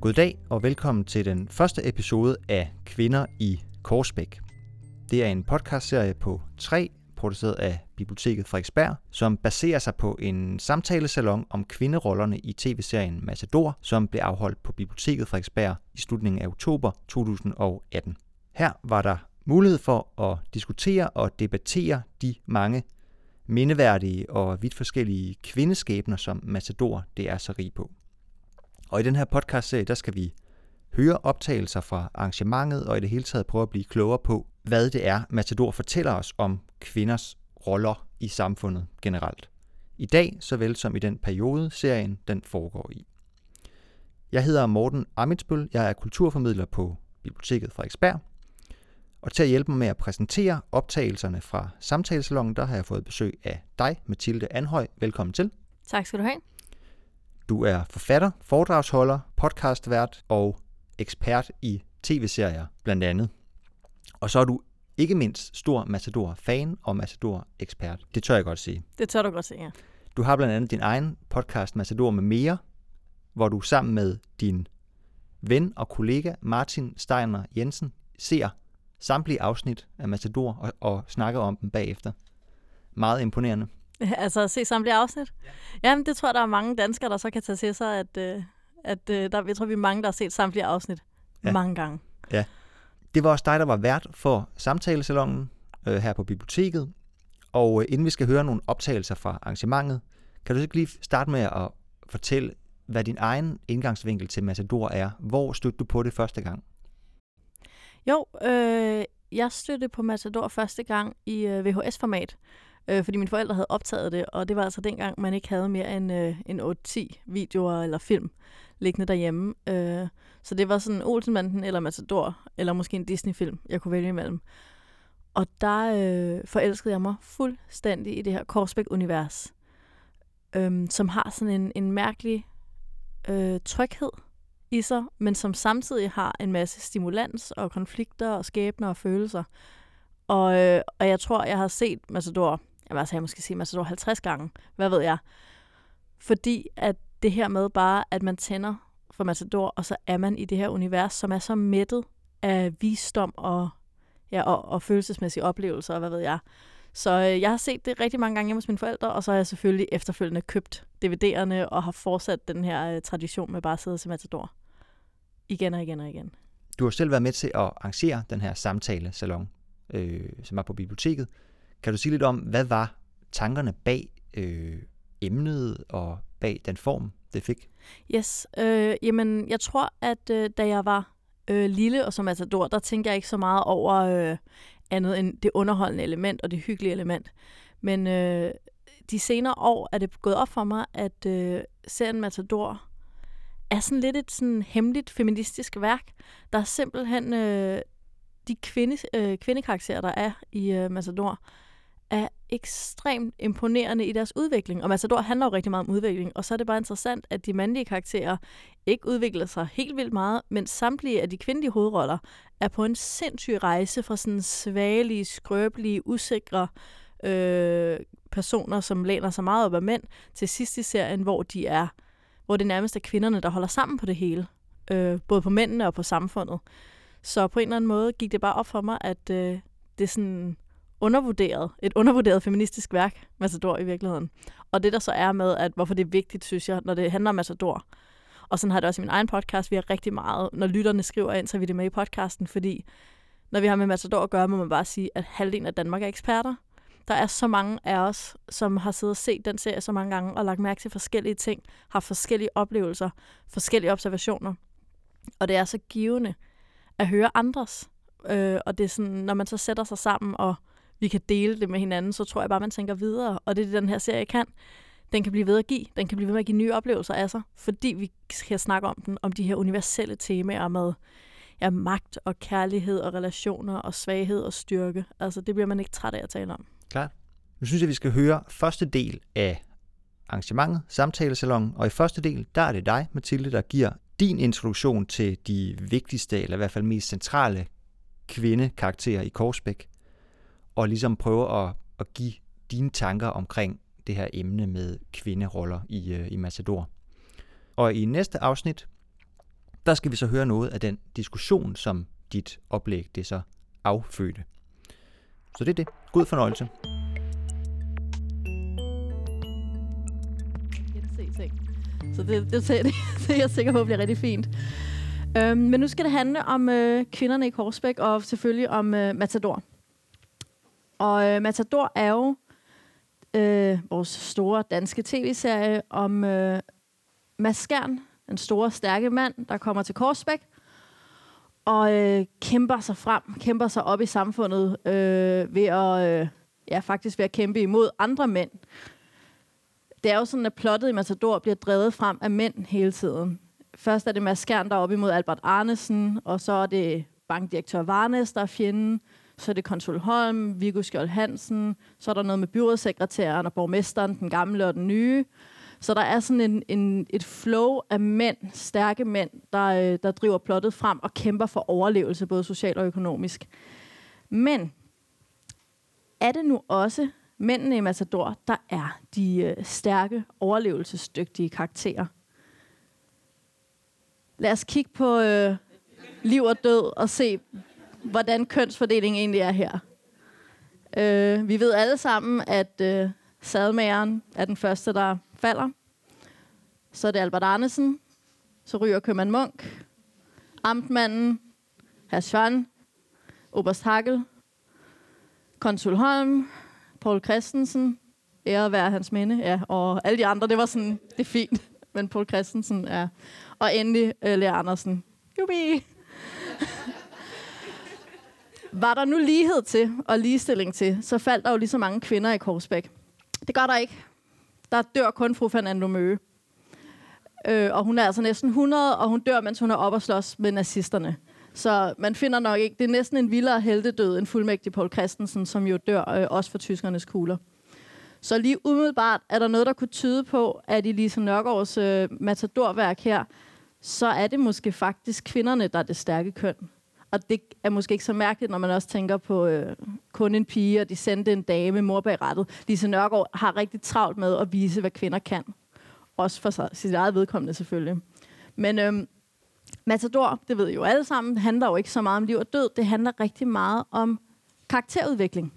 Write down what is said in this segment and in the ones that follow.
Goddag og velkommen til den første episode af Kvinder i Korsbæk. Det er en podcastserie på tre, produceret af Biblioteket Frederiksberg, som baserer sig på en samtalesalon om kvinderollerne i tv-serien Matador, som blev afholdt på Biblioteket Frederiksberg i slutningen af oktober 2018. Her var der mulighed for at diskutere og debattere de mange mindeværdige og vidt forskellige kvindeskæbner, som Matador det er så rig på. Og i den her podcast-serie, der skal vi høre optagelser fra arrangementet og i det hele taget prøve at blive klogere på, hvad det er, Matador fortæller os om kvinders roller i samfundet generelt. I dag, såvel som i den periode, serien den foregår i. Jeg hedder Morten Amitsbøl, jeg er kulturformidler på Biblioteket Frederiksberg, og til at hjælpe mig med at præsentere optagelserne fra samtalesalongen, der har jeg fået besøg af dig, Mathilde Anhøj. Velkommen til. Tak skal du have. Du er forfatter, foredragsholder, podcastvært og ekspert i tv-serier blandt andet. Og så er du ikke mindst stor Matador-fan og Matador-ekspert. Det tør jeg godt sige. Det tør du godt sige, ja. Du har blandt andet din egen podcast Matador med mere, hvor du sammen med din ven og kollega Martin Steiner Jensen ser samtlige afsnit af Matador og, og snakker om dem bagefter. Meget imponerende. altså at se samtlige afsnit? Ja. Jamen, det tror jeg, der er mange danskere, der så kan tage til sig, at, øh, at øh, der, jeg tror, vi er mange, der har set samtlige afsnit ja. mange gange. Ja. Det var også dig, der var vært for samtalesalongen øh, her på biblioteket. Og øh, inden vi skal høre nogle optagelser fra arrangementet, kan du ikke lige starte med at fortælle, hvad din egen indgangsvinkel til Matador er? Hvor stødte du på det første gang? Jo, øh, jeg stødte på Matador første gang i øh, VHS-format, øh, fordi mine forældre havde optaget det, og det var altså dengang, man ikke havde mere end, øh, end 8-10 videoer eller film liggende derhjemme. Øh, så det var sådan Olsenbanden eller Matador, eller måske en Disney-film, jeg kunne vælge imellem. Og der øh, forelskede jeg mig fuldstændig i det her Korsbæk-univers, øh, som har sådan en, en mærkelig øh, tryghed i sig, men som samtidig har en masse stimulans og konflikter og skæbner og følelser. Og, øh, og jeg tror, jeg har set Matador, jeg altså jeg måske sige Matador 50 gange, hvad ved jeg. Fordi at det her med bare, at man tænder for Matador, og så er man i det her univers, som er så mættet af visdom og, ja, og, og følelsesmæssige oplevelser, og hvad ved jeg. Så øh, jeg har set det rigtig mange gange hjemme hos mine forældre, og så har jeg selvfølgelig efterfølgende købt DVD'erne og har fortsat den her øh, tradition med bare at sidde til Matador. Igen og igen og igen. Du har selv været med til at arrangere den her samtale-salon, øh, som var på biblioteket. Kan du sige lidt om, hvad var tankerne bag øh, emnet og bag den form, det fik? Yes, øh, jamen jeg tror, at øh, da jeg var øh, lille og som matador, der tænkte jeg ikke så meget over øh, andet end det underholdende element og det hyggelige element. Men øh, de senere år er det gået op for mig, at øh, serien Matador er sådan lidt et sådan hemmeligt feministisk værk. Der er simpelthen øh, de kvinde, øh, kvindekarakterer, der er i øh, Matador, er ekstremt imponerende i deres udvikling. Og Matador handler jo rigtig meget om udvikling, og så er det bare interessant, at de mandlige karakterer ikke udvikler sig helt vildt meget, men samtlige af de kvindelige hovedroller er på en sindssyg rejse fra sådan svagelige, skrøbelige, usikre øh, personer, som læner sig meget op af mænd, til sidst i serien, hvor de er hvor det nærmest er kvinderne, der holder sammen på det hele. Øh, både på mændene og på samfundet. Så på en eller anden måde gik det bare op for mig, at øh, det er sådan undervurderet, et undervurderet feministisk værk, Matador i virkeligheden. Og det der så er med, at hvorfor det er vigtigt, synes jeg, når det handler om Matador. Og sådan har det også i min egen podcast. Vi har rigtig meget, når lytterne skriver ind, så er vi det med i podcasten, fordi når vi har med Matador at gøre, må man bare sige, at halvdelen af Danmark er eksperter. Der er så mange af os, som har siddet og set den serie så mange gange og lagt mærke til forskellige ting, har forskellige oplevelser, forskellige observationer. Og det er så givende at høre andres. Øh, og det er sådan, når man så sætter sig sammen, og vi kan dele det med hinanden, så tror jeg bare, man tænker videre. Og det er det, den her serie kan. Den kan blive ved at give. Den kan blive ved med at give nye oplevelser af sig, fordi vi skal snakke om den, om de her universelle temaer med ja, magt og kærlighed og relationer og svaghed og styrke. Altså, det bliver man ikke træt af at tale om. Klart. Nu synes jeg, vi skal høre første del af arrangementet, samtalesalon, og i første del, der er det dig, Mathilde, der giver din introduktion til de vigtigste, eller i hvert fald mest centrale kvindekarakterer i Korsbæk, og ligesom prøve at, at give dine tanker omkring det her emne med kvinderoller i, øh, i Matador. Og i næste afsnit, der skal vi så høre noget af den diskussion, som dit oplæg det så affødte. Så det er det. God fornøjelse. Så det, det, det, det er jeg sikker på bliver rigtig fint. Øhm, men nu skal det handle om øh, kvinderne i Korsbæk, og selvfølgelig om øh, Matador. Og øh, Matador er jo øh, vores store danske tv-serie om øh, Mads Skjern, den store, stærke mand, der kommer til Korsbæk og øh, kæmper sig frem, kæmper sig op i samfundet øh, ved at, øh, ja, faktisk ved at kæmpe imod andre mænd. Det er jo sådan, at plottet i Matador bliver drevet frem af mænd hele tiden. Først er det Mads Skjern, der er op imod Albert Arnesen, og så er det bankdirektør Varnes, der er fjenden. Så er det konsul Holm, Viggo Skjold Hansen, så er der noget med byrådssekretæren og borgmesteren, den gamle og den nye. Så der er sådan en, en, et flow af mænd, stærke mænd, der, øh, der driver plottet frem og kæmper for overlevelse, både socialt og økonomisk. Men er det nu også mændene i Matador, der er de øh, stærke, overlevelsesdygtige karakterer? Lad os kigge på øh, liv og død og se, hvordan kønsfordelingen egentlig er her. Øh, vi ved alle sammen, at øh, sadmageren er den første, der falder. Så er det Albert Arnesen. Så ryger købmand Munk. Amtmanden. Herr Schwan. Oberst Hagel. Konsul Holm. Paul Christensen. Ære være hans minde. Ja, og alle de andre, det var sådan, det er fint. Men Paul Christensen er... Ja. Og endelig uh, Lea Andersen. Jubi! Var der nu lighed til og ligestilling til, så faldt der jo lige så mange kvinder i Korsbæk. Det gør der ikke. Der dør kun fru Fernando Møge. Øh, og hun er altså næsten 100, og hun dør, mens hun er op og slås med nazisterne. Så man finder nok ikke, det er næsten en vildere heldedød end fuldmægtig Paul Christensen, som jo dør øh, også for tyskernes kugler. Så lige umiddelbart er der noget, der kunne tyde på, at i Lise Nørgaards øh, matadorværk her, så er det måske faktisk kvinderne, der er det stærke køn. Og det er måske ikke så mærkeligt, når man også tænker på øh, kun en pige, og de sendte en dame mor bag rettet. Lise Nørgaard har rigtig travlt med at vise, hvad kvinder kan. Også for sig, sit eget vedkommende selvfølgelig. Men øh, Matador, det ved I jo alle sammen, handler jo ikke så meget om liv og død. Det handler rigtig meget om karakterudvikling.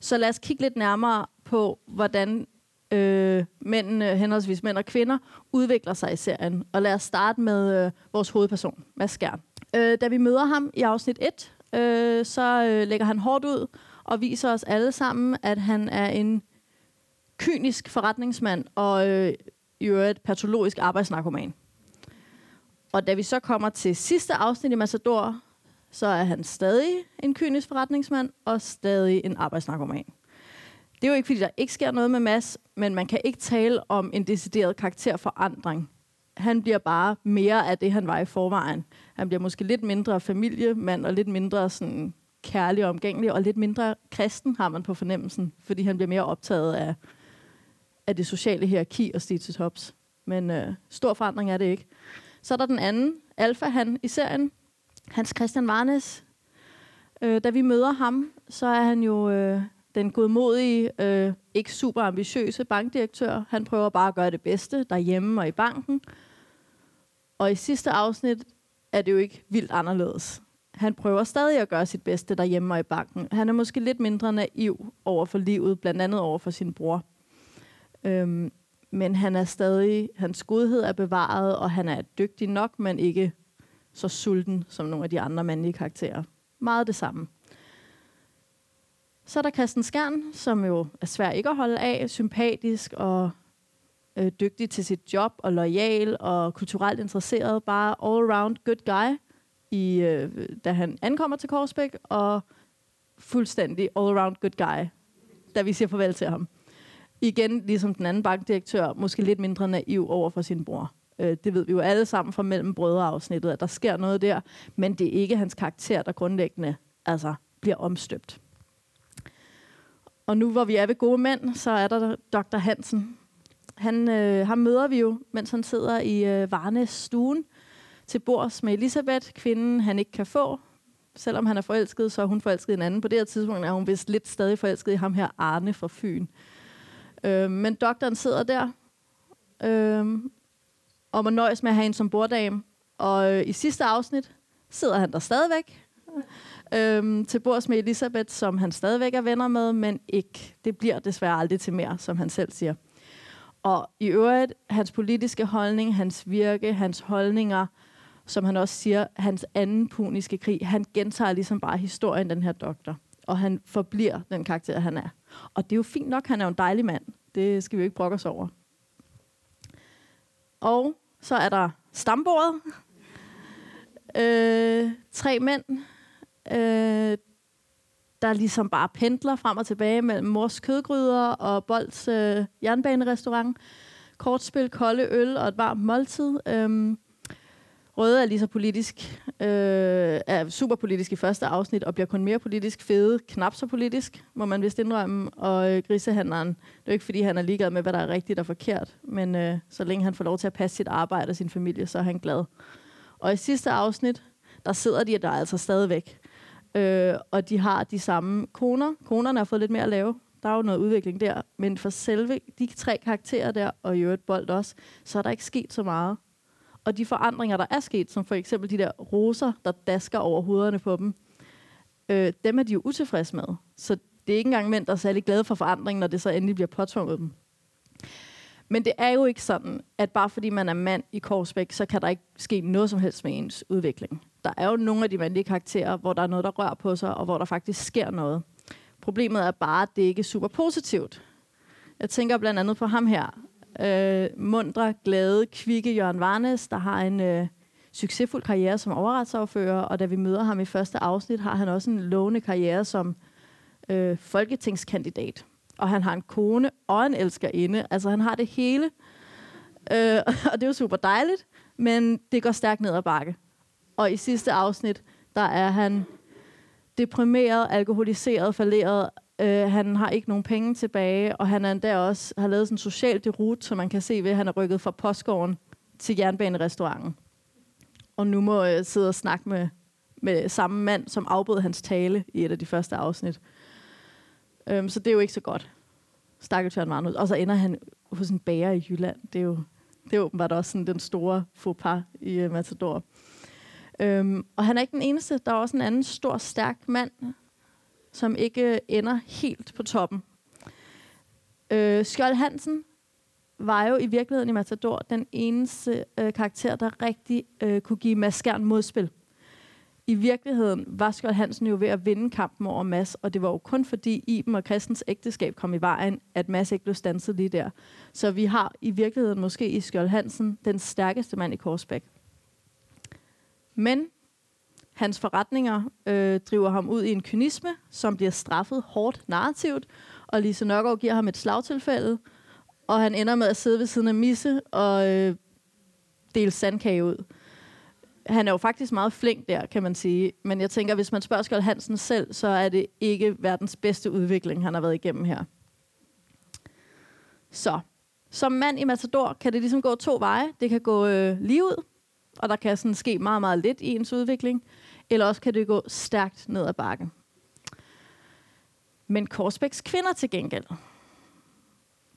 Så lad os kigge lidt nærmere på, hvordan øh, mænd, øh, henholdsvis mænd og kvinder, udvikler sig i serien. Og lad os starte med øh, vores hovedperson, Mads Skjern. Øh, da vi møder ham i afsnit 1, øh, så øh, lægger han hårdt ud og viser os alle sammen, at han er en kynisk forretningsmand og øh, i øvrigt patologisk arbejdsnarkoman. Og da vi så kommer til sidste afsnit i Massador, så er han stadig en kynisk forretningsmand og stadig en arbejdsnarkoman. Det er jo ikke, fordi der ikke sker noget med Mads, men man kan ikke tale om en decideret karakterforandring. Han bliver bare mere af det, han var i forvejen. Han bliver måske lidt mindre familiemand og lidt mindre sådan kærlig og omgængelig, og lidt mindre kristen har man på fornemmelsen, fordi han bliver mere optaget af, af det sociale hierarki og status hops. tops. Men øh, stor forandring er det ikke. Så er der den anden, Alfa, han i serien, Hans Christian Varnes. Øh, da vi møder ham, så er han jo øh, den godmodige, øh, ikke super ambitiøse bankdirektør. Han prøver bare at gøre det bedste derhjemme og i banken. Og i sidste afsnit er det jo ikke vildt anderledes. Han prøver stadig at gøre sit bedste derhjemme og i banken. Han er måske lidt mindre naiv over for livet, blandt andet over for sin bror. Øhm, men han er stadig, hans godhed er bevaret, og han er dygtig nok, men ikke så sulten som nogle af de andre mandlige karakterer. Meget det samme. Så er der Christian Skjern, som jo er svær ikke at holde af, sympatisk og øh, dygtig til sit job, og lojal og kulturelt interesseret. Bare all-around good guy, i, øh, da han ankommer til Korsbæk, og fuldstændig all-around good guy, da vi siger farvel til ham. Igen, ligesom den anden bankdirektør, måske lidt mindre naiv over for sin bror. Øh, det ved vi jo alle sammen fra mellem brødreafsnittet, at der sker noget der, men det er ikke hans karakter, der grundlæggende altså, bliver omstøbt. Og nu hvor vi er ved gode mænd, så er der Dr. Hansen. Han, øh, ham møder vi jo, mens han sidder i øh, Varnes stuen til bords med Elisabeth, kvinden han ikke kan få. Selvom han er forelsket, så er hun forelsket i en anden. På det her tidspunkt er hun vist lidt stadig forelsket i ham her, Arne fra Fyn. Øh, men doktoren sidder der, øh, og må nøjes med at have en som borddame. Og øh, i sidste afsnit sidder han der stadigvæk øhm, til bords med Elisabeth, som han stadigvæk er venner med, men ikke. Det bliver desværre aldrig til mere, som han selv siger. Og i øvrigt, hans politiske holdning, hans virke, hans holdninger, som han også siger, hans anden puniske krig, han gentager ligesom bare historien, den her doktor. Og han forbliver den karakter, han er. Og det er jo fint nok, han er jo en dejlig mand. Det skal vi jo ikke brokke os over. Og så er der stambordet. Øh, tre mænd, øh, der ligesom bare pendler frem og tilbage mellem mors kødgryder og Bolds øh, jernbanerestaurant. Kortspil, kolde øl og et varmt måltid. Øh, Røde er lige så politisk, øh, er super politisk i første afsnit, og bliver kun mere politisk. Fede, knap så politisk, må man vist indrømme. Og øh, grisehandleren, det er jo ikke fordi, han er ligeglad med, hvad der er rigtigt og forkert, men øh, så længe han får lov til at passe sit arbejde og sin familie, så er han glad. Og i sidste afsnit, der sidder de der altså stadigvæk. Øh, og de har de samme koner. Konerne har fået lidt mere at lave. Der er jo noget udvikling der. Men for selve de tre karakterer der, og i øvrigt Bold også, så er der ikke sket så meget. Og de forandringer, der er sket, som for eksempel de der roser, der dasker over hovederne på dem, øh, dem er de jo utilfredse med. Så det er ikke engang mænd, der er særlig glade for forandringen, når det så endelig bliver påtvunget dem. Men det er jo ikke sådan, at bare fordi man er mand i Korsbæk, så kan der ikke ske noget som helst med ens udvikling. Der er jo nogle af de mandlige karakterer, hvor der er noget, der rører på sig, og hvor der faktisk sker noget. Problemet er bare, at det ikke er super positivt. Jeg tænker blandt andet på ham her, øh, mundre, glade, kvikke Jørgen Varnes, der har en øh, succesfuld karriere som overretsoverfører, og da vi møder ham i første afsnit, har han også en lovende karriere som øh, folketingskandidat. Og han har en kone og en elskerinde. Altså han har det hele. Øh, og det er jo super dejligt, men det går stærkt ned ad bakke. Og i sidste afsnit, der er han deprimeret, alkoholiseret, falderet, Øh, han har ikke nogen penge tilbage, og han er endda også har lavet sådan en social derut, så man kan se ved, at han er rykket fra postgården til jernbanerestauranten. Og nu må jeg sidde og snakke med, med samme mand, som afbød hans tale i et af de første afsnit. Øhm, så det er jo ikke så godt. Stakkels Jørgen Marnus. Og så ender han hos en bager i Jylland. Det er jo, det er åbenbart også sådan den store faux pas i uh, Matador. Øhm, og han er ikke den eneste. Der er også en anden stor, stærk mand, som ikke øh, ender helt på toppen. Øh, Skjold Hansen var jo i virkeligheden i Matador den eneste øh, karakter, der rigtig øh, kunne give Mads Skjern modspil. I virkeligheden var Skjold Hansen jo ved at vinde kampen over Mads, og det var jo kun fordi Iben og Christens ægteskab kom i vejen, at Mads ikke blev stanset lige der. Så vi har i virkeligheden måske i Skjold Hansen den stærkeste mand i Korsbæk. Men Hans forretninger øh, driver ham ud i en kynisme, som bliver straffet hårdt narrativt, og Lise Nørgaard giver ham et slagtilfælde, og han ender med at sidde ved siden af Misse og øh, dele sandkage ud. Han er jo faktisk meget flink der, kan man sige. Men jeg tænker, hvis man spørger Skjold Hansen selv, så er det ikke verdens bedste udvikling, han har været igennem her. Så, som mand i Matador kan det ligesom gå to veje. Det kan gå øh, lige ud, og der kan sådan ske meget, meget lidt i ens udvikling eller også kan det gå stærkt ned ad bakken. Men Korsbæks kvinder til gengæld,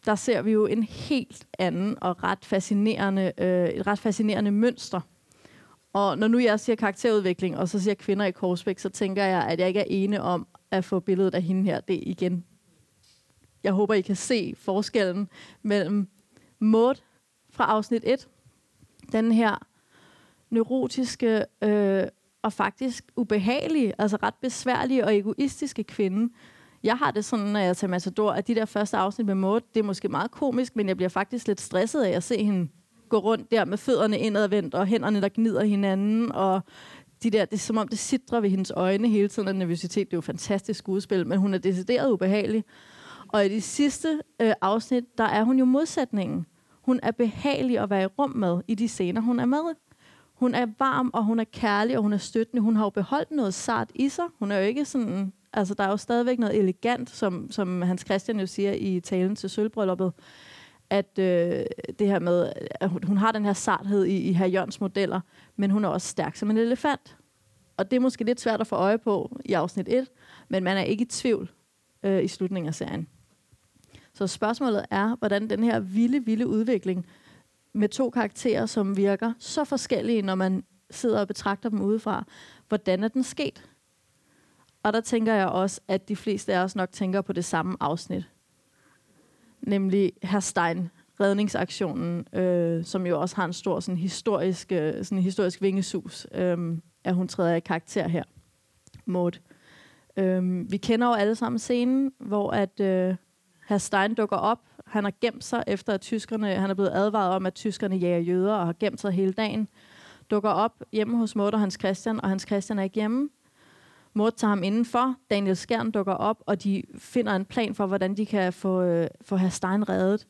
der ser vi jo en helt anden og ret fascinerende, øh, et ret fascinerende mønster. Og når nu jeg siger karakterudvikling, og så siger kvinder i Korsbæk, så tænker jeg, at jeg ikke er ene om at få billedet af hende her. Det er igen. Jeg håber, I kan se forskellen mellem Maud fra afsnit 1, den her neurotiske, øh, og faktisk ubehagelige, altså ret besværlige og egoistiske kvinde. Jeg har det sådan, når jeg tager Matador, at de der første afsnit med Maud, det er måske meget komisk, men jeg bliver faktisk lidt stresset af at se hende gå rundt der med fødderne indadvendt, og hænderne, der gnider hinanden, og de der, det er som om, det sidder ved hendes øjne hele tiden, og nervøsitet. Det er jo fantastisk skuespil, men hun er decideret ubehagelig. Og i de sidste øh, afsnit, der er hun jo modsætningen. Hun er behagelig at være i rum med i de scener, hun er med. Hun er varm, og hun er kærlig, og hun er støttende. Hun har jo beholdt noget sart i sig. Hun er jo ikke sådan... Altså, der er jo stadigvæk noget elegant, som, som Hans Christian jo siger i talen til sølvbrylluppet, at øh, det her med, at hun, hun har den her sarthed i, i herr Jørgens modeller, men hun er også stærk som en elefant. Og det er måske lidt svært at få øje på i afsnit 1, men man er ikke i tvivl øh, i slutningen af serien. Så spørgsmålet er, hvordan den her vilde, vilde udvikling med to karakterer, som virker så forskellige, når man sidder og betragter dem udefra. Hvordan er den sket? Og der tænker jeg også, at de fleste af os nok tænker på det samme afsnit. Nemlig Herr Stein, redningsaktionen, øh, som jo også har en stor sådan, historisk, øh, sådan, historisk vingesus, øh, at hun træder i karakter her. Maud. Øh, vi kender jo alle sammen scenen, hvor at øh, Herr Stein dukker op. Han har gemt sig efter, at tyskerne, han er blevet advaret om, at tyskerne jager jøder og har gemt sig hele dagen. Dukker op hjemme hos Maud og Hans Christian, og Hans Christian er ikke hjemme. Mort tager ham indenfor, Daniel Skjern dukker op, og de finder en plan for, hvordan de kan få, øh, få Herr Stein reddet.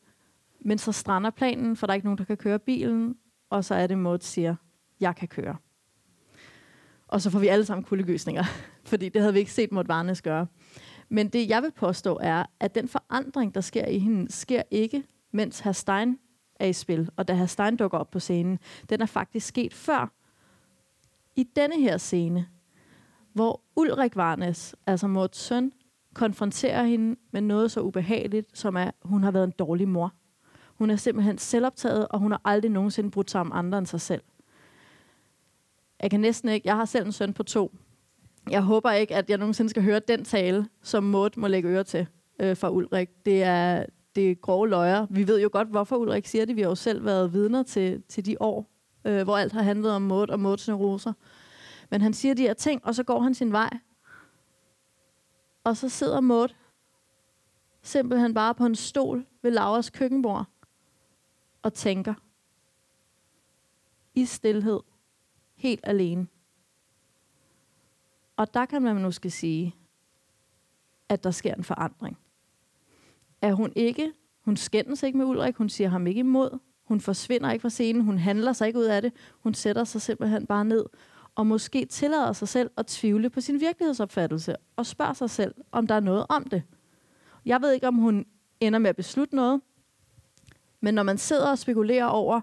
Men så strander planen, for der er ikke nogen, der kan køre bilen, og så er det, Mort siger, jeg kan køre. Og så får vi alle sammen kuldegysninger, fordi det havde vi ikke set Mort Varnes gøre. Men det, jeg vil påstå, er, at den forandring, der sker i hende, sker ikke, mens Herr Stein er i spil, og da Herr Stein dukker op på scenen. Den er faktisk sket før. I denne her scene, hvor Ulrik Varnes, altså Morts søn, konfronterer hende med noget så ubehageligt, som at hun har været en dårlig mor. Hun er simpelthen selvoptaget, og hun har aldrig nogensinde brudt sig om andre end sig selv. Jeg kan næsten ikke, jeg har selv en søn på to. Jeg håber ikke, at jeg nogensinde skal høre den tale, som Maud må lægge øre til øh, fra Ulrik. Det er, det er grove løjer. Vi ved jo godt, hvorfor Ulrik siger det. Vi har jo selv været vidner til, til de år, øh, hvor alt har handlet om Maud og Mauds neuroser. Men han siger de her ting, og så går han sin vej. Og så sidder Maud simpelthen bare på en stol ved Lauras køkkenbord og tænker i stillhed, helt alene. Og der kan man måske sige, at der sker en forandring. Er hun ikke, hun skændes ikke med Ulrik, hun siger ham ikke imod, hun forsvinder ikke fra scenen, hun handler sig ikke ud af det, hun sætter sig simpelthen bare ned og måske tillader sig selv at tvivle på sin virkelighedsopfattelse og spørger sig selv, om der er noget om det. Jeg ved ikke, om hun ender med at beslutte noget, men når man sidder og spekulerer over,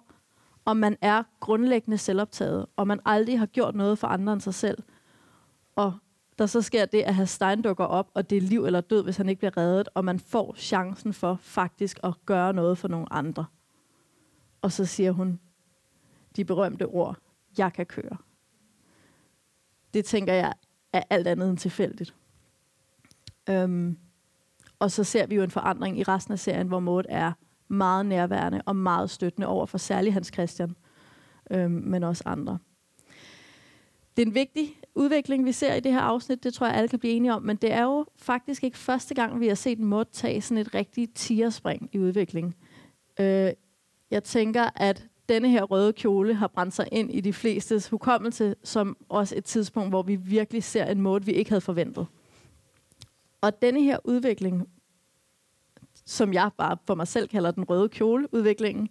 om man er grundlæggende selvoptaget, og man aldrig har gjort noget for andre end sig selv, og der så sker det, at Stein dukker op, og det er liv eller død, hvis han ikke bliver reddet, og man får chancen for faktisk at gøre noget for nogle andre. Og så siger hun de berømte ord, jeg kan køre det tænker jeg er alt andet end tilfældigt. Øhm, og så ser vi jo en forandring i resten af serien, hvor Maud er meget nærværende og meget støttende over for særlig Hans Christian, øhm, men også andre. Det er en vigtig udvikling, vi ser i det her afsnit. Det tror jeg, alle kan blive enige om. Men det er jo faktisk ikke første gang, vi har set Maud tage sådan et rigtigt tierspring i udvikling. Øh, jeg tænker, at denne her røde kjole har brændt sig ind i de flestes hukommelse, som også et tidspunkt, hvor vi virkelig ser en måde, vi ikke havde forventet. Og denne her udvikling, som jeg bare for mig selv kalder den røde kjole-udviklingen,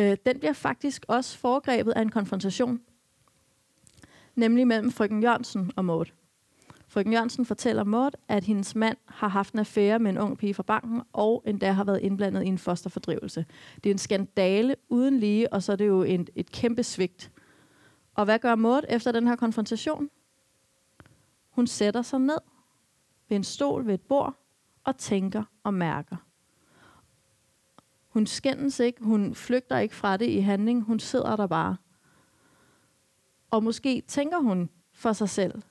øh, den bliver faktisk også foregrebet af en konfrontation, nemlig mellem frøken Jørgensen og Mort. Frøken Jørgensen fortæller Mort, at hendes mand har haft en affære med en ung pige fra banken, og endda har været indblandet i en fosterfordrivelse. Det er en skandale uden lige, og så er det jo en, et kæmpe svigt. Og hvad gør Mort efter den her konfrontation? Hun sætter sig ned ved en stol ved et bord og tænker og mærker. Hun skændes ikke, hun flygter ikke fra det i handling, hun sidder der bare. Og måske tænker hun for sig selv,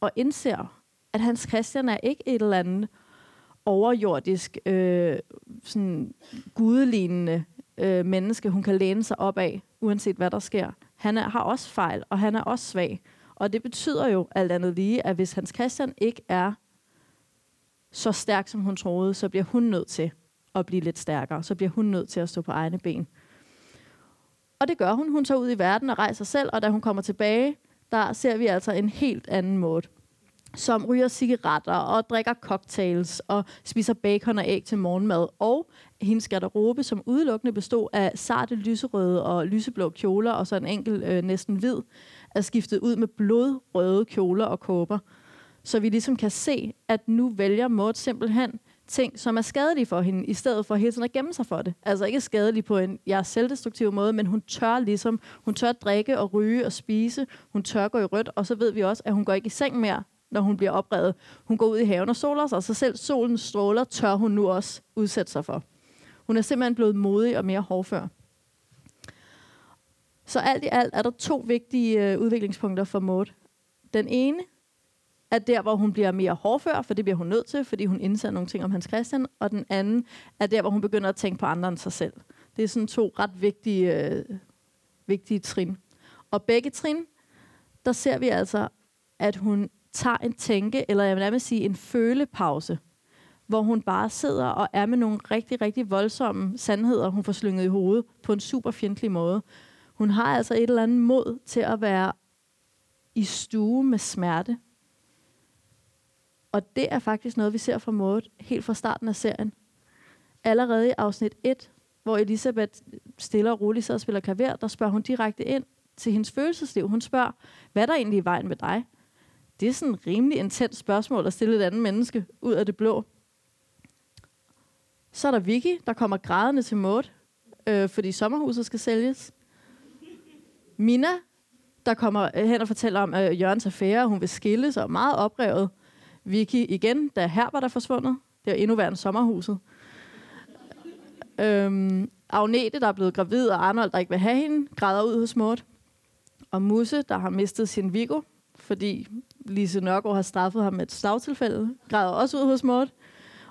og indser, at Hans Christian er ikke et eller andet overjordisk, øh, sådan gudelignende øh, menneske, hun kan læne sig op af, uanset hvad der sker. Han er, har også fejl, og han er også svag. Og det betyder jo alt andet lige, at hvis Hans Christian ikke er så stærk, som hun troede, så bliver hun nødt til at blive lidt stærkere. Så bliver hun nødt til at stå på egne ben. Og det gør hun. Hun tager ud i verden og rejser selv, og da hun kommer tilbage, der ser vi altså en helt anden måde som ryger cigaretter og drikker cocktails og spiser bacon og æg til morgenmad. Og hendes garderobe, som udelukkende bestod af sarte lyserøde og lyseblå kjoler og så en enkelt øh, næsten hvid, er skiftet ud med blodrøde kjoler og kåber. Så vi ligesom kan se, at nu vælger Maud simpelthen ting, som er skadelige for hende, i stedet for hele tiden at gemme sig for det. Altså ikke skadelige på en ja, selvdestruktiv måde, men hun tør ligesom, hun tør drikke og ryge og spise, hun tør gå i rødt, og så ved vi også, at hun går ikke i seng mere, når hun bliver oprevet. Hun går ud i haven og soler sig, og så selv solens stråler tør hun nu også udsætte sig for. Hun er simpelthen blevet modig og mere hårdfør. Så alt i alt er der to vigtige øh, udviklingspunkter for Maud. Den ene er der, hvor hun bliver mere hårdfør, for det bliver hun nødt til, fordi hun indser nogle ting om Hans Christian. Og den anden er der, hvor hun begynder at tænke på andre end sig selv. Det er sådan to ret vigtige, øh, vigtige trin. Og begge trin, der ser vi altså, at hun tager en tænke, eller jeg vil nærmest sige en følepause, hvor hun bare sidder og er med nogle rigtig, rigtig voldsomme sandheder, hun får slynget i hovedet på en super fjendtlig måde. Hun har altså et eller andet mod til at være i stue med smerte. Og det er faktisk noget, vi ser fra Maud helt fra starten af serien. Allerede i afsnit 1, hvor Elisabeth stiller og roligt sidder og spiller klaver, der spørger hun direkte ind til hendes følelsesliv. Hun spørger, hvad er der egentlig i vejen med dig? Det er sådan et rimelig intens spørgsmål at stille et andet menneske ud af det blå. Så er der Vicky, der kommer grædende til Maud, øh, fordi sommerhuset skal sælges. Mina, der kommer hen og fortæller om øh, Jørgens affære, hun vil skille sig meget oprevet. Vicky igen, da var der forsvundet. Det er endnu værre end sommerhuset. Øhm, Agnete, der er blevet gravid, og Arnold, der ikke vil have hende, græder ud hos Mort. Og Musse, der har mistet sin Vigo, fordi Lise Nørgaard har straffet ham med et slagtilfælde, græder også ud hos Mort.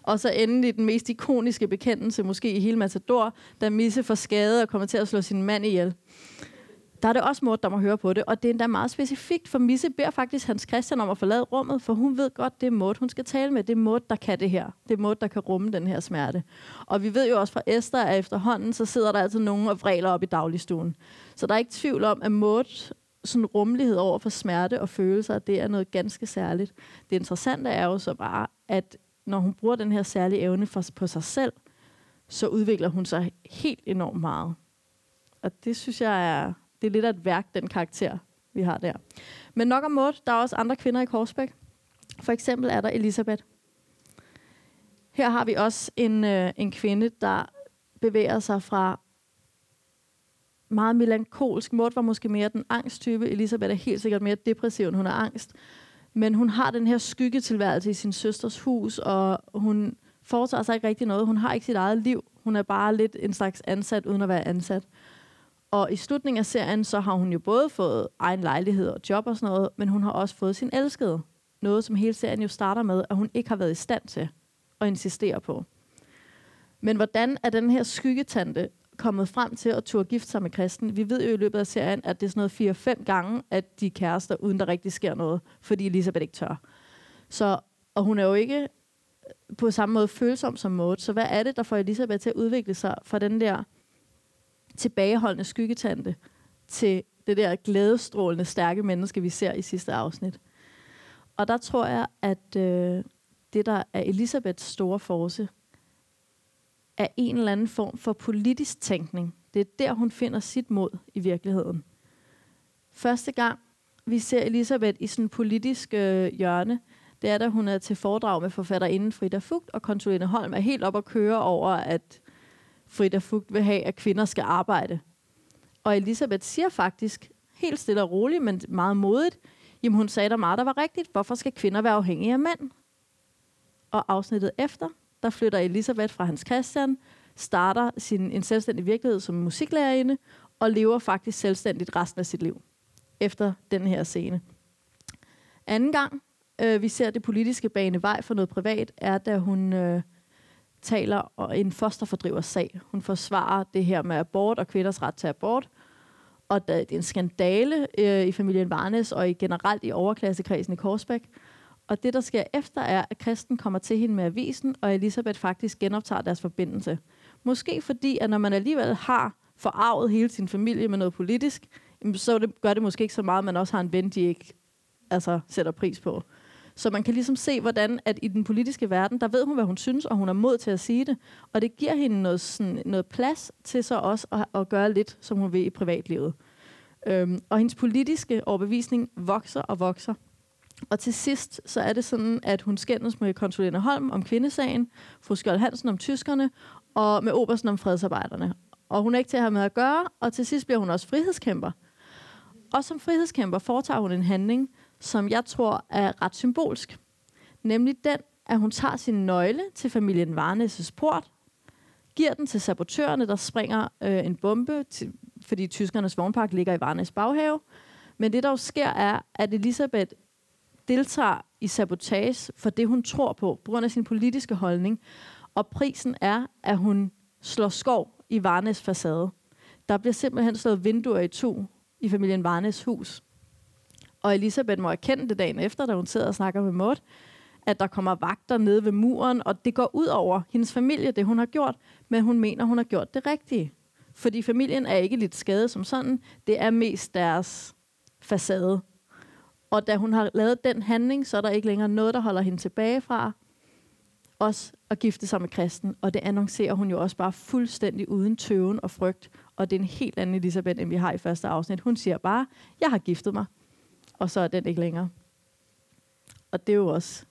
Og så endelig den mest ikoniske bekendelse, måske i hele Matador, da Misse får skade og kommer til at slå sin mand ihjel der er det også mor, der må høre på det. Og det er endda meget specifikt, for Misse beder faktisk Hans Christian om at forlade rummet, for hun ved godt, det er Maud, hun skal tale med. Det er Maud, der kan det her. Det er Maud, der kan rumme den her smerte. Og vi ved jo også fra Esther, at efterhånden, så sidder der altså nogen og vræler op i dagligstuen. Så der er ikke tvivl om, at Maud sådan rummelighed over for smerte og følelser, det er noget ganske særligt. Det interessante er jo så bare, at når hun bruger den her særlige evne for, på sig selv, så udvikler hun sig helt enormt meget. Og det synes jeg er, det er lidt af et værk, den karakter, vi har der. Men nok om Maud, der er også andre kvinder i Korsbæk. For eksempel er der Elisabeth. Her har vi også en, øh, en kvinde, der bevæger sig fra meget melankolsk. Maud var måske mere den angsttype. Elisabeth er helt sikkert mere depressiv, end hun er angst. Men hun har den her skyggetilværelse i sin søsters hus, og hun foretager sig ikke rigtig noget. Hun har ikke sit eget liv. Hun er bare lidt en slags ansat, uden at være ansat. Og i slutningen af serien, så har hun jo både fået egen lejlighed og job og sådan noget, men hun har også fået sin elskede. Noget, som hele serien jo starter med, at hun ikke har været i stand til at insistere på. Men hvordan er den her skyggetante kommet frem til at turde gifte sig med Kristen? Vi ved jo i løbet af serien, at det er sådan noget 4-5 gange, at de er kærester, uden der rigtig sker noget, fordi Elisabeth ikke tør. Så, og hun er jo ikke øh, på samme måde følsom som Maud, så hvad er det, der får Elisabeth til at udvikle sig fra den der tilbageholdende skyggetante til det der glædestrålende, stærke menneske, vi ser i sidste afsnit. Og der tror jeg, at øh, det, der er Elisabeths store force, er en eller anden form for politisk tænkning. Det er der, hun finder sit mod i virkeligheden. Første gang, vi ser Elisabeth i sådan en politisk øh, hjørne, det er, da hun er til foredrag med forfatterinden Frida Fugt, og konsulente Holm er helt op at køre over, at Frida Fugt vil have, at kvinder skal arbejde. Og Elisabeth siger faktisk, helt stille og roligt, men meget modigt, jamen hun sagde der meget, der var rigtigt. Hvorfor skal kvinder være afhængige af mænd? Og afsnittet efter, der flytter Elisabeth fra Hans Christian, starter sin, en selvstændig virkelighed som musiklærerinde, og lever faktisk selvstændigt resten af sit liv, efter den her scene. Anden gang, øh, vi ser det politiske bane vej for noget privat, er da hun øh, taler og en fosterfordrivers sag. Hun forsvarer det her med abort og kvinders ret til abort. Og der, det er en skandale øh, i familien Varnes og i generelt i overklassekredsen i Korsbæk. Og det, der sker efter, er, at Kristen kommer til hende med avisen, og Elisabeth faktisk genoptager deres forbindelse. Måske fordi, at når man alligevel har forarvet hele sin familie med noget politisk, så det, gør det måske ikke så meget, at man også har en ven, de ikke altså, sætter pris på. Så man kan ligesom se, hvordan at i den politiske verden, der ved hun, hvad hun synes, og hun er mod til at sige det. Og det giver hende noget, sådan, noget plads til så også at, at gøre lidt, som hun vil i privatlivet. Øhm, og hendes politiske overbevisning vokser og vokser. Og til sidst, så er det sådan, at hun skændes med konsulenter Holm om kvindesagen, fru Skjold Hansen om tyskerne, og med Obersen om fredsarbejderne. Og hun er ikke til at have med at gøre, og til sidst bliver hun også frihedskæmper. Og som frihedskæmper foretager hun en handling, som jeg tror er ret symbolsk. Nemlig den, at hun tager sin nøgle til familien Varnes' port, giver den til sabotørerne, der springer øh, en bombe til, fordi tyskernes vognpark ligger i Varnes baghave. Men det, der jo sker, er, at Elisabeth deltager i sabotage for det, hun tror på, på grund af sin politiske holdning. Og prisen er, at hun slår skov i Varnes facade. Der bliver simpelthen slået vinduer i to i familien Varnes hus. Og Elisabeth må erkende det dagen efter, da hun sidder og snakker med Maud, at der kommer vagter nede ved muren, og det går ud over hendes familie, det hun har gjort, men hun mener, hun har gjort det rigtige. Fordi familien er ikke lidt skadet som sådan, det er mest deres facade. Og da hun har lavet den handling, så er der ikke længere noget, der holder hende tilbage fra også at gifte sig med kristen. Og det annoncerer hun jo også bare fuldstændig uden tøven og frygt. Og det er en helt anden Elisabeth, end vi har i første afsnit. Hun siger bare, jeg har giftet mig. Og så er den ikke længere. Og det er jo også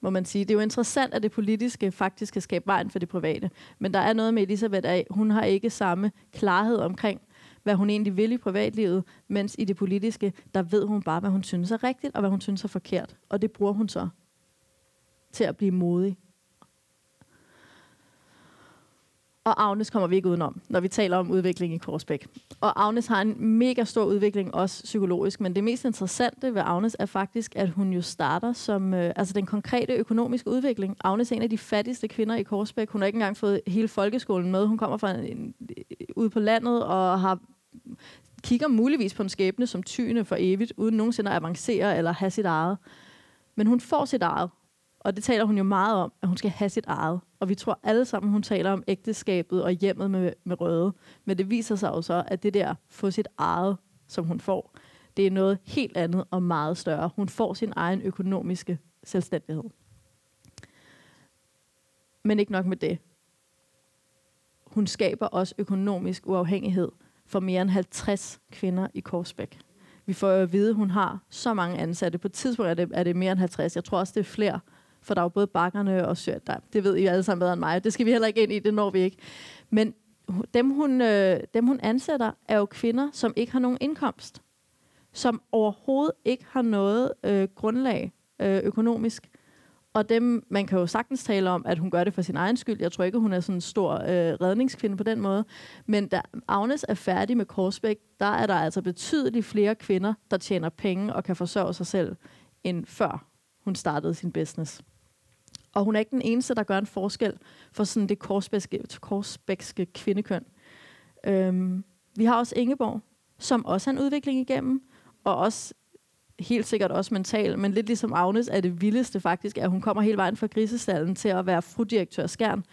må man sige. Det er jo interessant, at det politiske faktisk kan skabe vejen for det private. Men der er noget med Elisabeth, at hun har ikke samme klarhed omkring, hvad hun egentlig vil i privatlivet, mens i det politiske, der ved hun bare, hvad hun synes er rigtigt, og hvad hun synes er forkert. Og det bruger hun så til at blive modig. Og Agnes kommer vi ikke udenom, når vi taler om udvikling i Korsbæk. Og Agnes har en mega stor udvikling, også psykologisk. Men det mest interessante ved Agnes er faktisk, at hun jo starter som øh, altså den konkrete økonomiske udvikling. Agnes er en af de fattigste kvinder i Korsbæk. Hun har ikke engang fået hele folkeskolen med. Hun kommer fra en, en, øh, ude på landet og har kigger muligvis på en skæbne som tyne for evigt, uden nogensinde at avancere eller have sit eget. Men hun får sit eget. Og det taler hun jo meget om, at hun skal have sit eget. Og vi tror alle sammen, hun taler om ægteskabet og hjemmet med, med røde. Men det viser sig jo så, at det der få sit eget, som hun får, det er noget helt andet og meget større. Hun får sin egen økonomiske selvstændighed. Men ikke nok med det. Hun skaber også økonomisk uafhængighed for mere end 50 kvinder i Korsbæk. Vi får jo at vide, at hun har så mange ansatte. På et tidspunkt er det, er det mere end 50. Jeg tror også, det er flere. For der er jo både bakkerne og sørt. Der, det ved I alle sammen bedre end mig. Det skal vi heller ikke ind i, det når vi ikke. Men dem hun, øh, dem, hun ansætter, er jo kvinder, som ikke har nogen indkomst. Som overhovedet ikke har noget øh, grundlag øh, økonomisk. Og dem, man kan jo sagtens tale om, at hun gør det for sin egen skyld. Jeg tror ikke, hun er sådan en stor øh, redningskvinde på den måde. Men da Agnes er færdig med Korsbæk, der er der altså betydeligt flere kvinder, der tjener penge og kan forsørge sig selv, end før hun startede sin business. Og hun er ikke den eneste, der gør en forskel for sådan det korsbækske, korsbækske kvindekøn. Øhm, vi har også Ingeborg, som også har en udvikling igennem, og også helt sikkert også mental, men lidt ligesom Agnes er det vildeste faktisk, at hun kommer hele vejen fra grisestallen til at være frudirektør Skjern,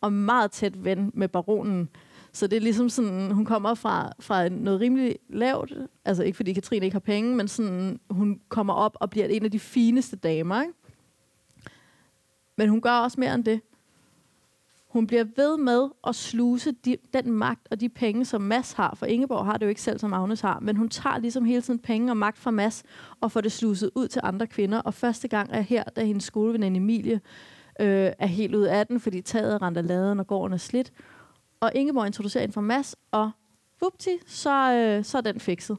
og meget tæt ven med baronen. Så det er ligesom sådan, hun kommer fra, fra noget rimelig lavt, altså ikke fordi Katrine ikke har penge, men sådan, hun kommer op og bliver en af de fineste damer. Ikke? Men hun gør også mere end det. Hun bliver ved med at sluse de, den magt og de penge, som Mass har. For Ingeborg har det jo ikke selv, som Agnes har. Men hun tager ligesom hele tiden penge og magt fra Mass og får det sluset ud til andre kvinder. Og første gang er her, da hendes skoleveninde Emilie øh, er helt ud af den, fordi taget render laden og gården er slidt. Og Ingeborg introducerer en for Mads, og vupti, så, øh, så er den fikset.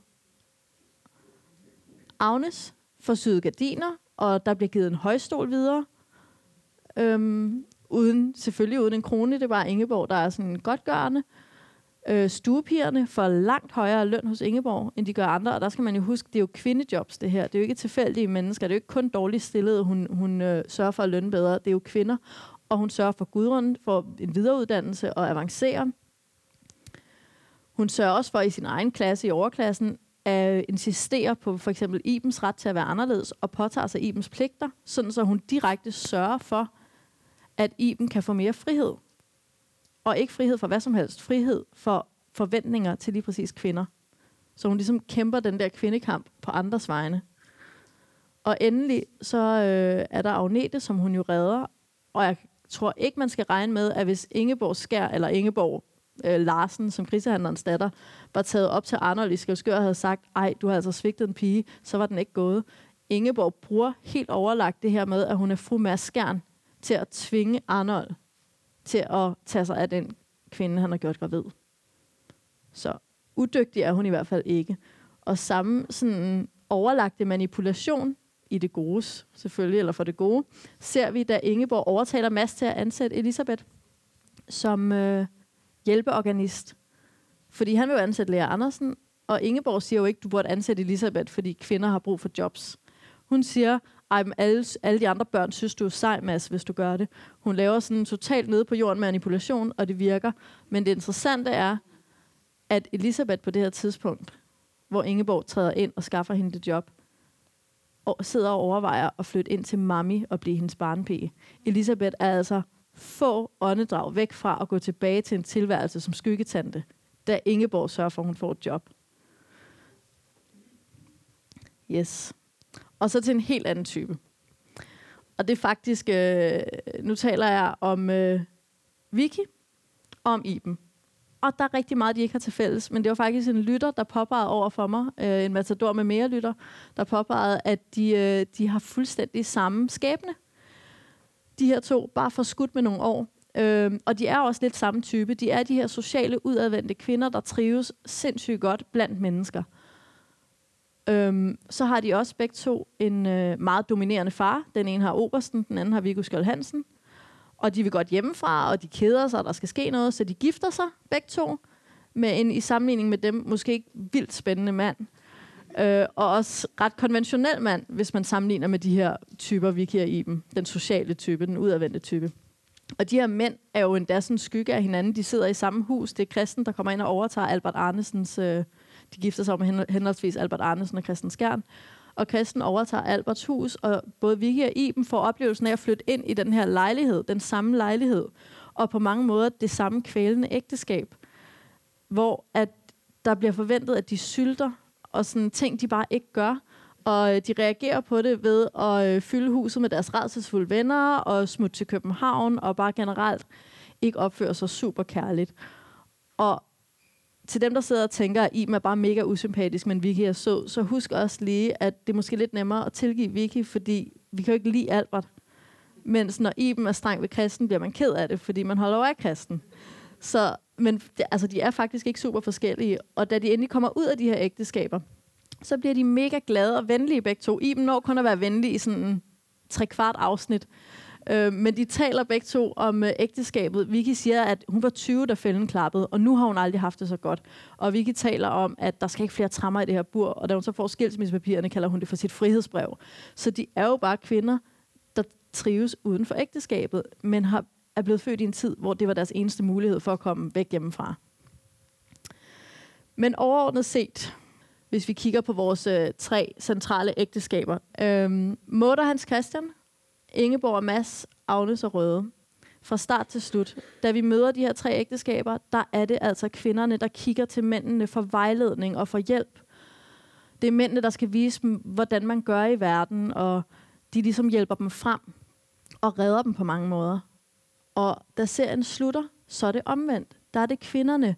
Agnes får syet gardiner, og der bliver givet en højstol videre. Øhm, uden, selvfølgelig uden en krone. Det var Ingeborg, der er sådan godgørende. Øh, stuepigerne får langt højere løn hos Ingeborg, end de gør andre. Og der skal man jo huske, det er jo kvindejobs, det her. Det er jo ikke tilfældige mennesker. Det er jo ikke kun dårligt stillede, hun, hun øh, sørger for at lønne bedre. Det er jo kvinder. Og hun sørger for Gudrun for en videreuddannelse og avancere. Hun sørger også for i sin egen klasse, i overklassen, at insistere på for eksempel Ibens ret til at være anderledes, og påtager sig Ibens pligter, sådan så hun direkte sørger for, at Iben kan få mere frihed. Og ikke frihed for hvad som helst. Frihed for forventninger til lige præcis kvinder. Så hun ligesom kæmper den der kvindekamp på andres vegne. Og endelig så øh, er der Agnete, som hun jo redder. Og jeg tror ikke, man skal regne med, at hvis Ingeborg Skær, eller Ingeborg øh, Larsen, som krisehandlerens datter, var taget op til Arnold i Skævskør og havde sagt, ej, du har altså svigtet en pige, så var den ikke gået. Ingeborg bruger helt overlagt det her med, at hun er fru Mads Skjern, til at tvinge Arnold til at tage sig af den kvinde, han har gjort gravid. Så udygtig er hun i hvert fald ikke. Og samme sådan overlagte manipulation i det gode, selvfølgelig, eller for det gode, ser vi, da Ingeborg overtaler Mads til at ansætte Elisabeth som øh, hjælpeorganist Fordi han vil jo ansætte Lea Andersen, og Ingeborg siger jo ikke, du burde ansætte Elisabeth, fordi kvinder har brug for jobs. Hun siger, ej, alle, alle de andre børn synes, du er sej, Mads, hvis du gør det. Hun laver sådan en totalt nede på jorden manipulation, og det virker. Men det interessante er, at Elisabeth på det her tidspunkt, hvor Ingeborg træder ind og skaffer hende det job, sidder og overvejer at flytte ind til mami og blive hendes barnpige. Elisabeth er altså få åndedrag væk fra at gå tilbage til en tilværelse som skyggetante, da Ingeborg sørger for, at hun får et job. Yes. Og så til en helt anden type. Og det er faktisk, øh, nu taler jeg om øh, Vicky og om Iben. Og der er rigtig meget, de ikke har til fælles. Men det var faktisk en lytter, der påpegede over for mig, øh, en matador med mere lytter, der påpegede, at de, øh, de har fuldstændig samme skæbne. De her to, bare forskudt med nogle år. Øh, og de er også lidt samme type. De er de her sociale, udadvendte kvinder, der trives sindssygt godt blandt mennesker. Øhm, så har de også begge to en øh, meget dominerende far. Den ene har Obersten, den anden har Viggo Skjold Hansen. Og de vil godt hjemmefra, og de keder sig, og der skal ske noget, så de gifter sig begge to med en i sammenligning med dem måske ikke vildt spændende mand. Øh, og også ret konventionel mand, hvis man sammenligner med de her typer, vi giver i dem. Den sociale type, den udadvendte type. Og de her mænd er jo endda sådan skygge af hinanden. De sidder i samme hus. Det er Kristen, der kommer ind og overtager Albert Arnesens øh, de gifter sig med henholdsvis Albert Arnesen og Christian Skjern. Og Kristen overtager Alberts hus, og både Vicky og Iben får oplevelsen af at flytte ind i den her lejlighed, den samme lejlighed, og på mange måder det samme kvælende ægteskab, hvor at der bliver forventet, at de sylter, og sådan ting, de bare ikke gør, og øh, de reagerer på det ved at øh, fylde huset med deres redselsfulde venner, og smutte til København, og bare generelt ikke opføre sig super kærligt. Og til dem, der sidder og tænker, at Iben er bare mega usympatisk, men Vicky er så, så husk også lige, at det er måske lidt nemmere at tilgive Vicky, fordi vi kan jo ikke lide Albert. Mens når Iben er streng ved kristen, bliver man ked af det, fordi man holder over af kristen. Så, men altså, de er faktisk ikke super forskellige. Og da de endelig kommer ud af de her ægteskaber, så bliver de mega glade og venlige begge to. Iben når kun at være venlig i sådan en tre kvart afsnit. Øh, men de taler begge to om øh, ægteskabet. Vicky siger, at hun var 20, da fælden klappede, og nu har hun aldrig haft det så godt. Og Vicky taler om, at der skal ikke flere trammer i det her bur, og da hun så får skilsmissepapirerne, kalder hun det for sit frihedsbrev. Så de er jo bare kvinder, der trives uden for ægteskabet, men har, er blevet født i en tid, hvor det var deres eneste mulighed for at komme væk hjemmefra. Men overordnet set, hvis vi kigger på vores øh, tre centrale ægteskaber. Øh, Måder Hans Christian, Ingeborg og Mads, Agnes og Røde. Fra start til slut. Da vi møder de her tre ægteskaber, der er det altså kvinderne, der kigger til mændene for vejledning og for hjælp. Det er mændene, der skal vise dem, hvordan man gør i verden, og de ligesom hjælper dem frem og redder dem på mange måder. Og da serien slutter, så er det omvendt. Der er det kvinderne,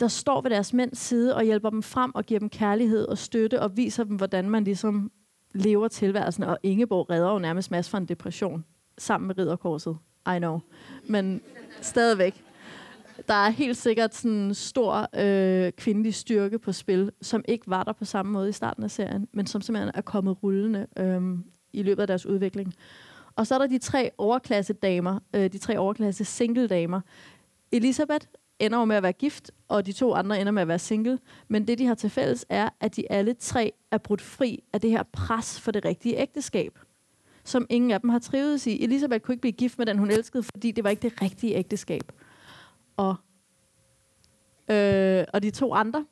der står ved deres mænds side og hjælper dem frem og giver dem kærlighed og støtte og viser dem, hvordan man ligesom lever tilværelsen, og Ingeborg redder jo nærmest Mads fra en depression, sammen med ridderkorset. I know. Men stadigvæk. Der er helt sikkert sådan en stor øh, kvindelig styrke på spil, som ikke var der på samme måde i starten af serien, men som simpelthen er kommet rullende øh, i løbet af deres udvikling. Og så er der de tre overklasse damer, øh, de tre overklasse single damer. Elisabeth ender jo med at være gift, og de to andre ender med at være single. Men det, de har til fælles, er, at de alle tre er brudt fri af det her pres for det rigtige ægteskab, som ingen af dem har trivet i. Elisabeth kunne ikke blive gift med den, hun elskede, fordi det var ikke det rigtige ægteskab. Og, øh, og de to andre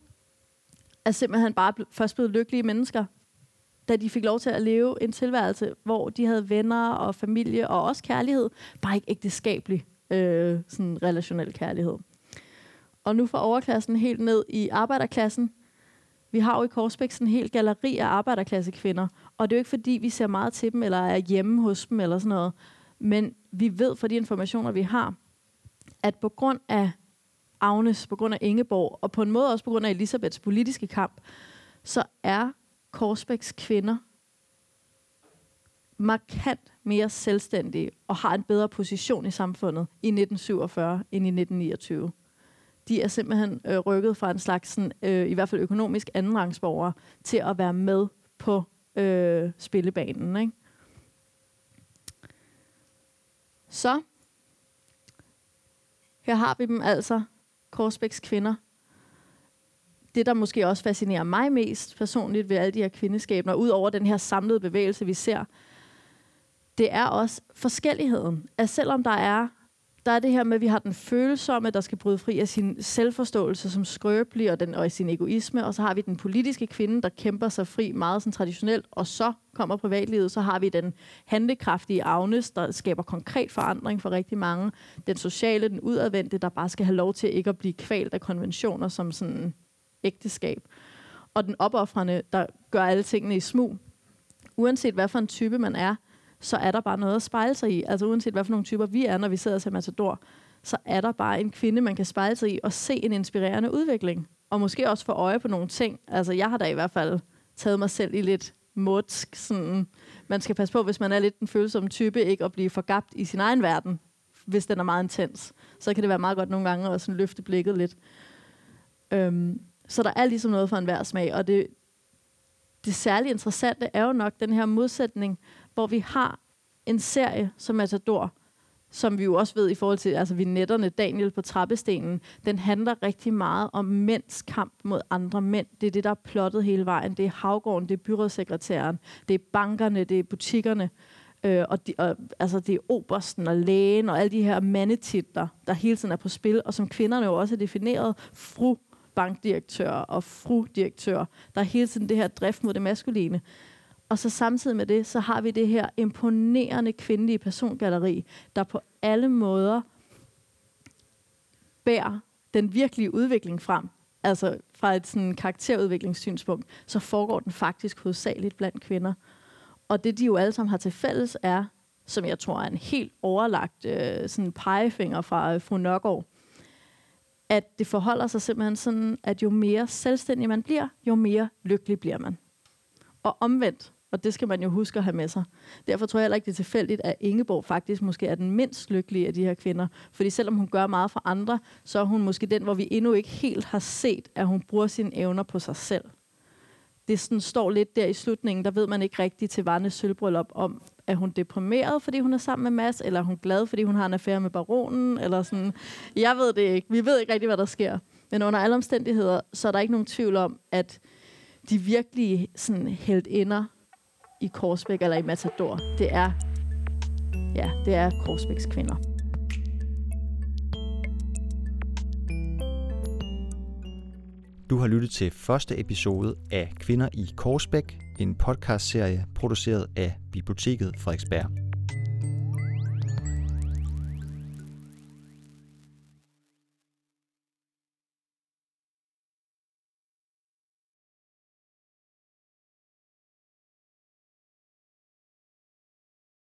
er simpelthen bare først blevet lykkelige mennesker, da de fik lov til at leve en tilværelse, hvor de havde venner og familie og også kærlighed, bare ikke ægteskabelig øh, sådan relationel kærlighed og nu fra overklassen helt ned i arbejderklassen. Vi har jo i Korsbæk sådan en hel galleri af arbejderklassekvinder, og det er jo ikke fordi, vi ser meget til dem, eller er hjemme hos dem, eller sådan noget. Men vi ved fra de informationer, vi har, at på grund af Agnes, på grund af Ingeborg, og på en måde også på grund af Elisabeths politiske kamp, så er Korsbæks kvinder markant mere selvstændige og har en bedre position i samfundet i 1947 end i 1929 de er simpelthen øh, rykket fra en slags, sådan, øh, i hvert fald økonomisk andenrangsborger, til at være med på øh, spillebanen. Ikke? Så, her har vi dem altså, Korsbæks kvinder. det, der måske også fascinerer mig mest personligt ved alle de her kvindeskabner, ud over den her samlede bevægelse, vi ser, det er også forskelligheden. At selvom der er der er det her med, at vi har den følsomme, der skal bryde fri af sin selvforståelse som skrøbelig og, den, og sin egoisme, og så har vi den politiske kvinde, der kæmper sig fri meget sådan traditionelt, og så kommer privatlivet, så har vi den handekraftige Agnes, der skaber konkret forandring for rigtig mange, den sociale, den udadvendte, der bare skal have lov til ikke at blive kvalt af konventioner som sådan ægteskab, og den opoffrende, der gør alle tingene i smug. Uanset hvad for en type man er, så er der bare noget at spejle sig i. Altså uanset hvad for nogle typer vi er, når vi sidder til Matador, så er der bare en kvinde, man kan spejle sig i og se en inspirerende udvikling. Og måske også få øje på nogle ting. Altså jeg har da i hvert fald taget mig selv i lidt modsk. Sådan, man skal passe på, hvis man er lidt den følsomme type, ikke at blive forgabt i sin egen verden, hvis den er meget intens. Så kan det være meget godt nogle gange at sådan løfte blikket lidt. Øhm, så der er ligesom noget for enhver smag, og det, det særligt interessante er jo nok den her modsætning hvor vi har en serie som Matador, som vi jo også ved i forhold til altså vi netterne Daniel på trappestenen, den handler rigtig meget om mænds kamp mod andre mænd. Det er det, der er plottet hele vejen. Det er Havgården, det er byrådssekretæren, det er bankerne, det er butikkerne, øh, og, de, og altså, det er obersten og lægen og alle de her mandetitler, der hele tiden er på spil, og som kvinderne jo også er defineret. Fru bankdirektør og fru direktør. Der er hele tiden det her drift mod det maskuline. Og så samtidig med det, så har vi det her imponerende kvindelige persongalleri, der på alle måder bærer den virkelige udvikling frem. Altså fra et sådan karakterudviklingssynspunkt, så foregår den faktisk hovedsageligt blandt kvinder. Og det, de jo alle sammen har til fælles, er, som jeg tror er en helt overlagt øh, sådan pegefinger fra øh, fru Nørgaard, at det forholder sig simpelthen sådan, at jo mere selvstændig man bliver, jo mere lykkelig bliver man. Og omvendt, og det skal man jo huske at have med sig. Derfor tror jeg heller ikke, det er tilfældigt, at Ingeborg faktisk måske er den mindst lykkelige af de her kvinder. Fordi selvom hun gør meget for andre, så er hun måske den, hvor vi endnu ikke helt har set, at hun bruger sine evner på sig selv. Det sådan står lidt der i slutningen, der ved man ikke rigtigt til Varnes sølvbryllup om, er hun deprimeret, fordi hun er sammen med Mads, eller er hun glad, fordi hun har en affære med baronen, eller sådan. Jeg ved det ikke. Vi ved ikke rigtigt, hvad der sker. Men under alle omstændigheder, så er der ikke nogen tvivl om, at de virkelige sådan, heldinder i Korsbæk eller i Matador, det er, ja, det er Korsbæks kvinder. Du har lyttet til første episode af Kvinder i Korsbæk, en podcastserie produceret af Biblioteket Frederiksberg.